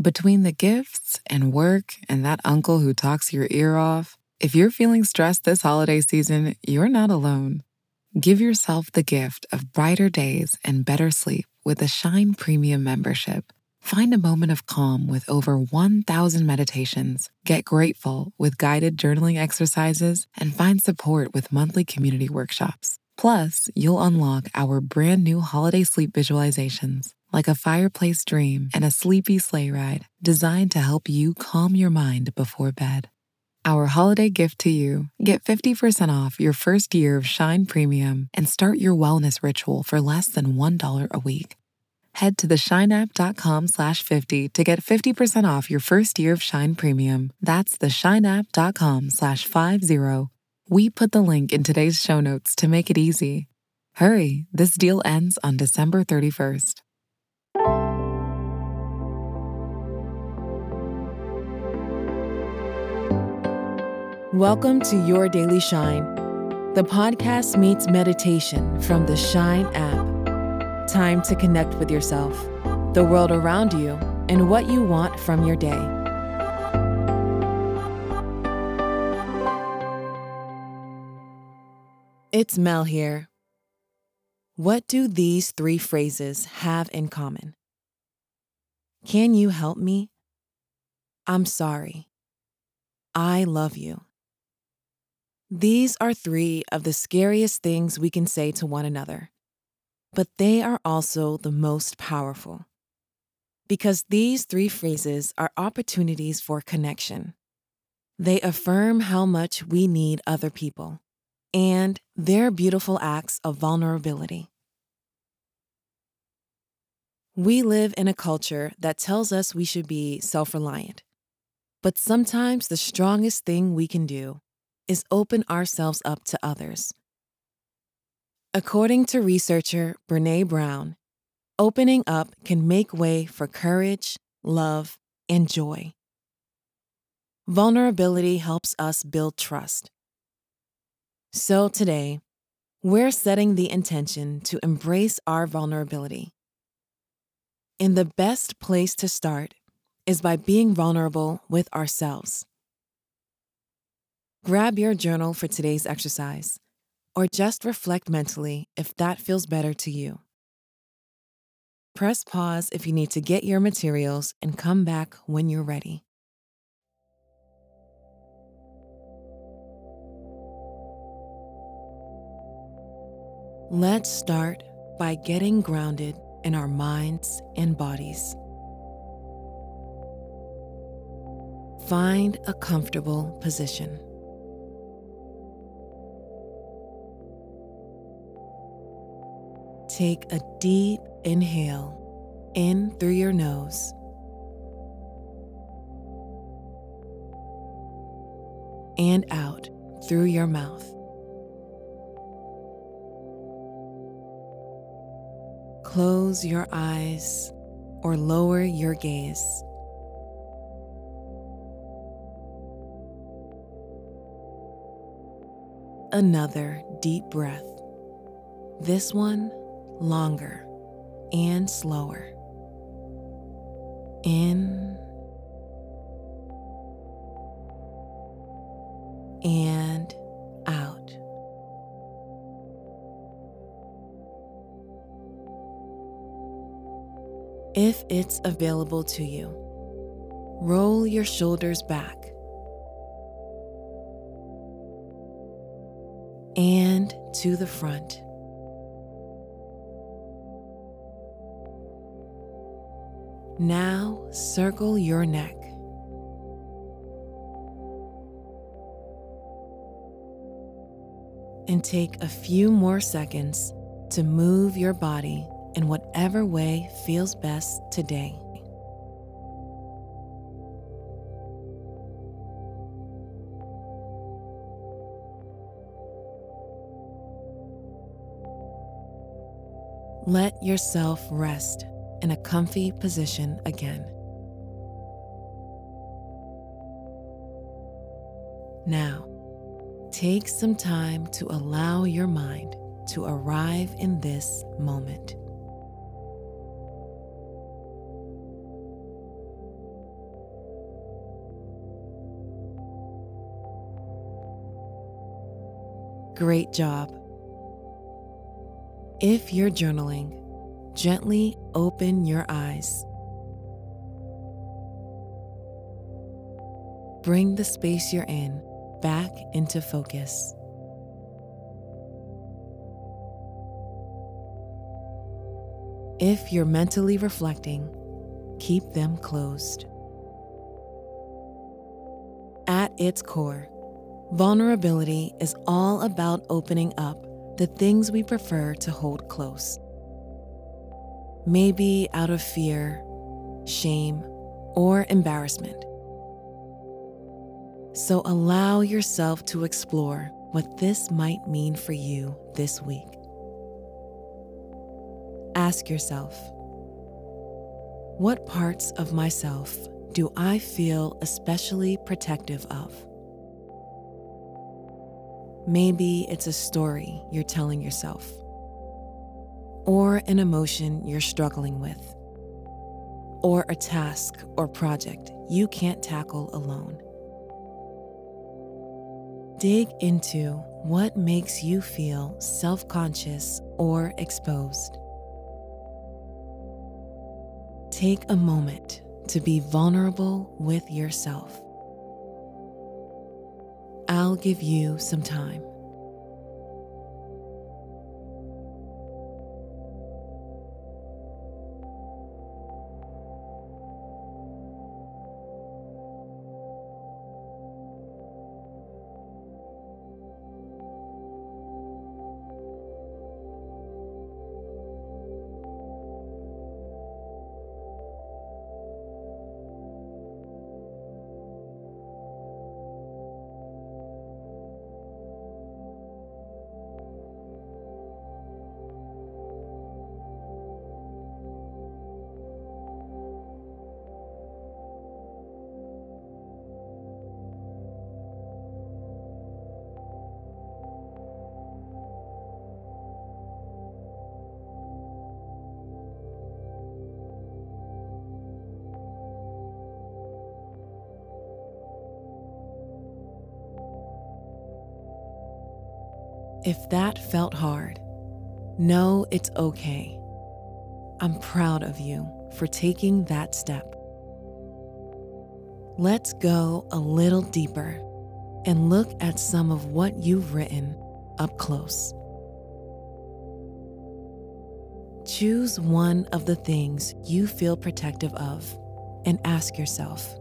Between the gifts and work and that uncle who talks your ear off, if you're feeling stressed this holiday season, you're not alone. Give yourself the gift of brighter days and better sleep with a Shine Premium membership. Find a moment of calm with over 1,000 meditations, get grateful with guided journaling exercises, and find support with monthly community workshops. Plus, you'll unlock our brand new holiday sleep visualizations, like a fireplace dream and a sleepy sleigh ride, designed to help you calm your mind before bed. Our holiday gift to you get 50% off your first year of Shine Premium and start your wellness ritual for less than $1 a week. Head to theshineapp.com slash 50 to get 50% off your first year of Shine Premium. That's theshineapp.com slash 50. We put the link in today's show notes to make it easy. Hurry, this deal ends on December 31st. Welcome to Your Daily Shine. The podcast meets meditation from the Shine app. Time to connect with yourself, the world around you, and what you want from your day. It's Mel here. What do these three phrases have in common? Can you help me? I'm sorry. I love you. These are three of the scariest things we can say to one another, but they are also the most powerful. Because these three phrases are opportunities for connection. They affirm how much we need other people, and they're beautiful acts of vulnerability. We live in a culture that tells us we should be self reliant, but sometimes the strongest thing we can do is open ourselves up to others. According to researcher Brene Brown, opening up can make way for courage, love, and joy. Vulnerability helps us build trust. So today, we're setting the intention to embrace our vulnerability. And the best place to start is by being vulnerable with ourselves. Grab your journal for today's exercise, or just reflect mentally if that feels better to you. Press pause if you need to get your materials and come back when you're ready. Let's start by getting grounded in our minds and bodies. Find a comfortable position. Take a deep inhale in through your nose. And out through your mouth. Close your eyes or lower your gaze. Another deep breath. This one longer and slower. In and out. If it's available to you, roll your shoulders back and to the front. Now circle your neck. And take a few more seconds to move your body in whatever way feels best today. Let yourself rest in a comfy position again. Now, take some time to allow your mind to arrive in this moment. Great job. If you're journaling, gently open your eyes. Bring the space you're in back into focus. If you're mentally reflecting, keep them closed. At its core, vulnerability is all about opening up the things we prefer to hold close. Maybe out of fear, shame, or embarrassment. So allow yourself to explore what this might mean for you this week. Ask yourself What parts of myself do I feel especially protective of? Maybe it's a story you're telling yourself, or an emotion you're struggling with, or a task or project you can't tackle alone. Dig into what makes you feel self conscious or exposed. Take a moment to be vulnerable with yourself. I'll give you some time. If that felt hard, know it's okay. I'm proud of you for taking that step. Let's go a little deeper and look at some of what you've written up close. Choose one of the things you feel protective of and ask yourself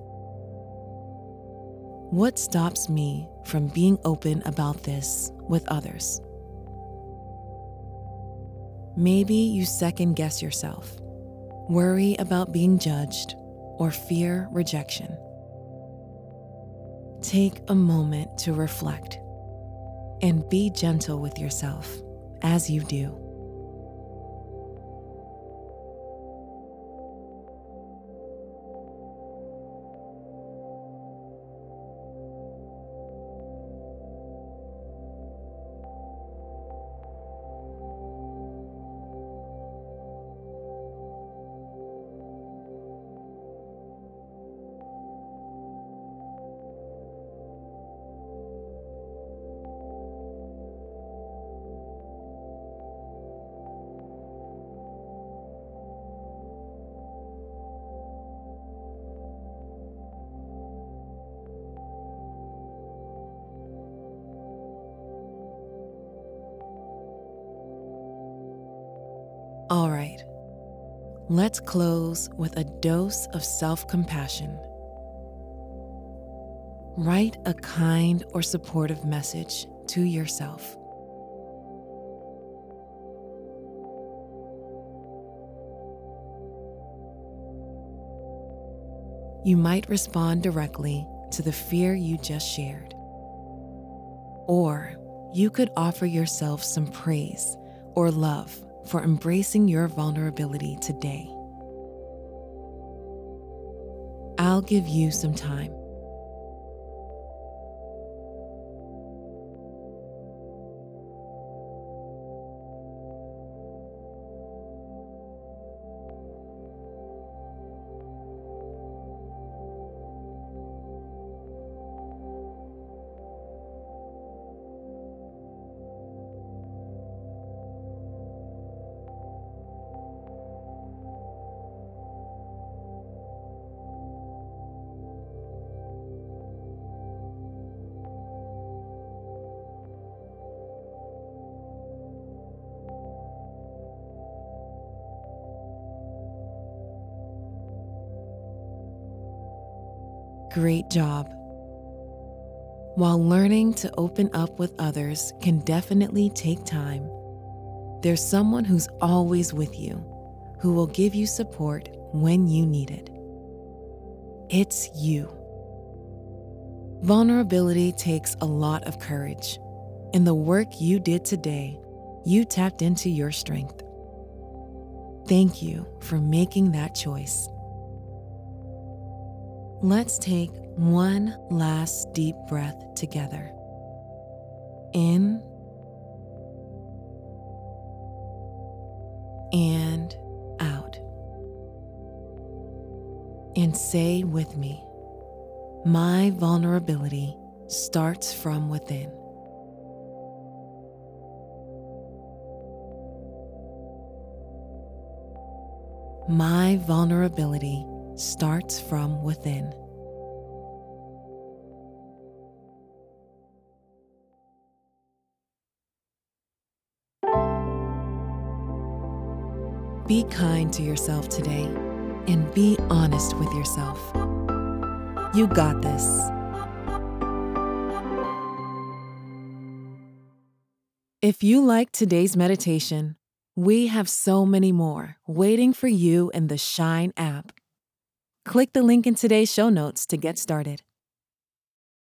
What stops me from being open about this with others. Maybe you second guess yourself, worry about being judged, or fear rejection. Take a moment to reflect and be gentle with yourself as you do. All right, let's close with a dose of self compassion. Write a kind or supportive message to yourself. You might respond directly to the fear you just shared. Or you could offer yourself some praise or love for embracing your vulnerability today. I'll give you some time. Great job. While learning to open up with others can definitely take time, there's someone who's always with you, who will give you support when you need it. It's you. Vulnerability takes a lot of courage. In the work you did today, you tapped into your strength. Thank you for making that choice. Let's take one last deep breath together. In and out. And say with me, my vulnerability starts from within. My vulnerability starts from within. Be kind to yourself today and be honest with yourself. You got this. If you like today's meditation, we have so many more waiting for you in the Shine app. Click the link in today's show notes to get started.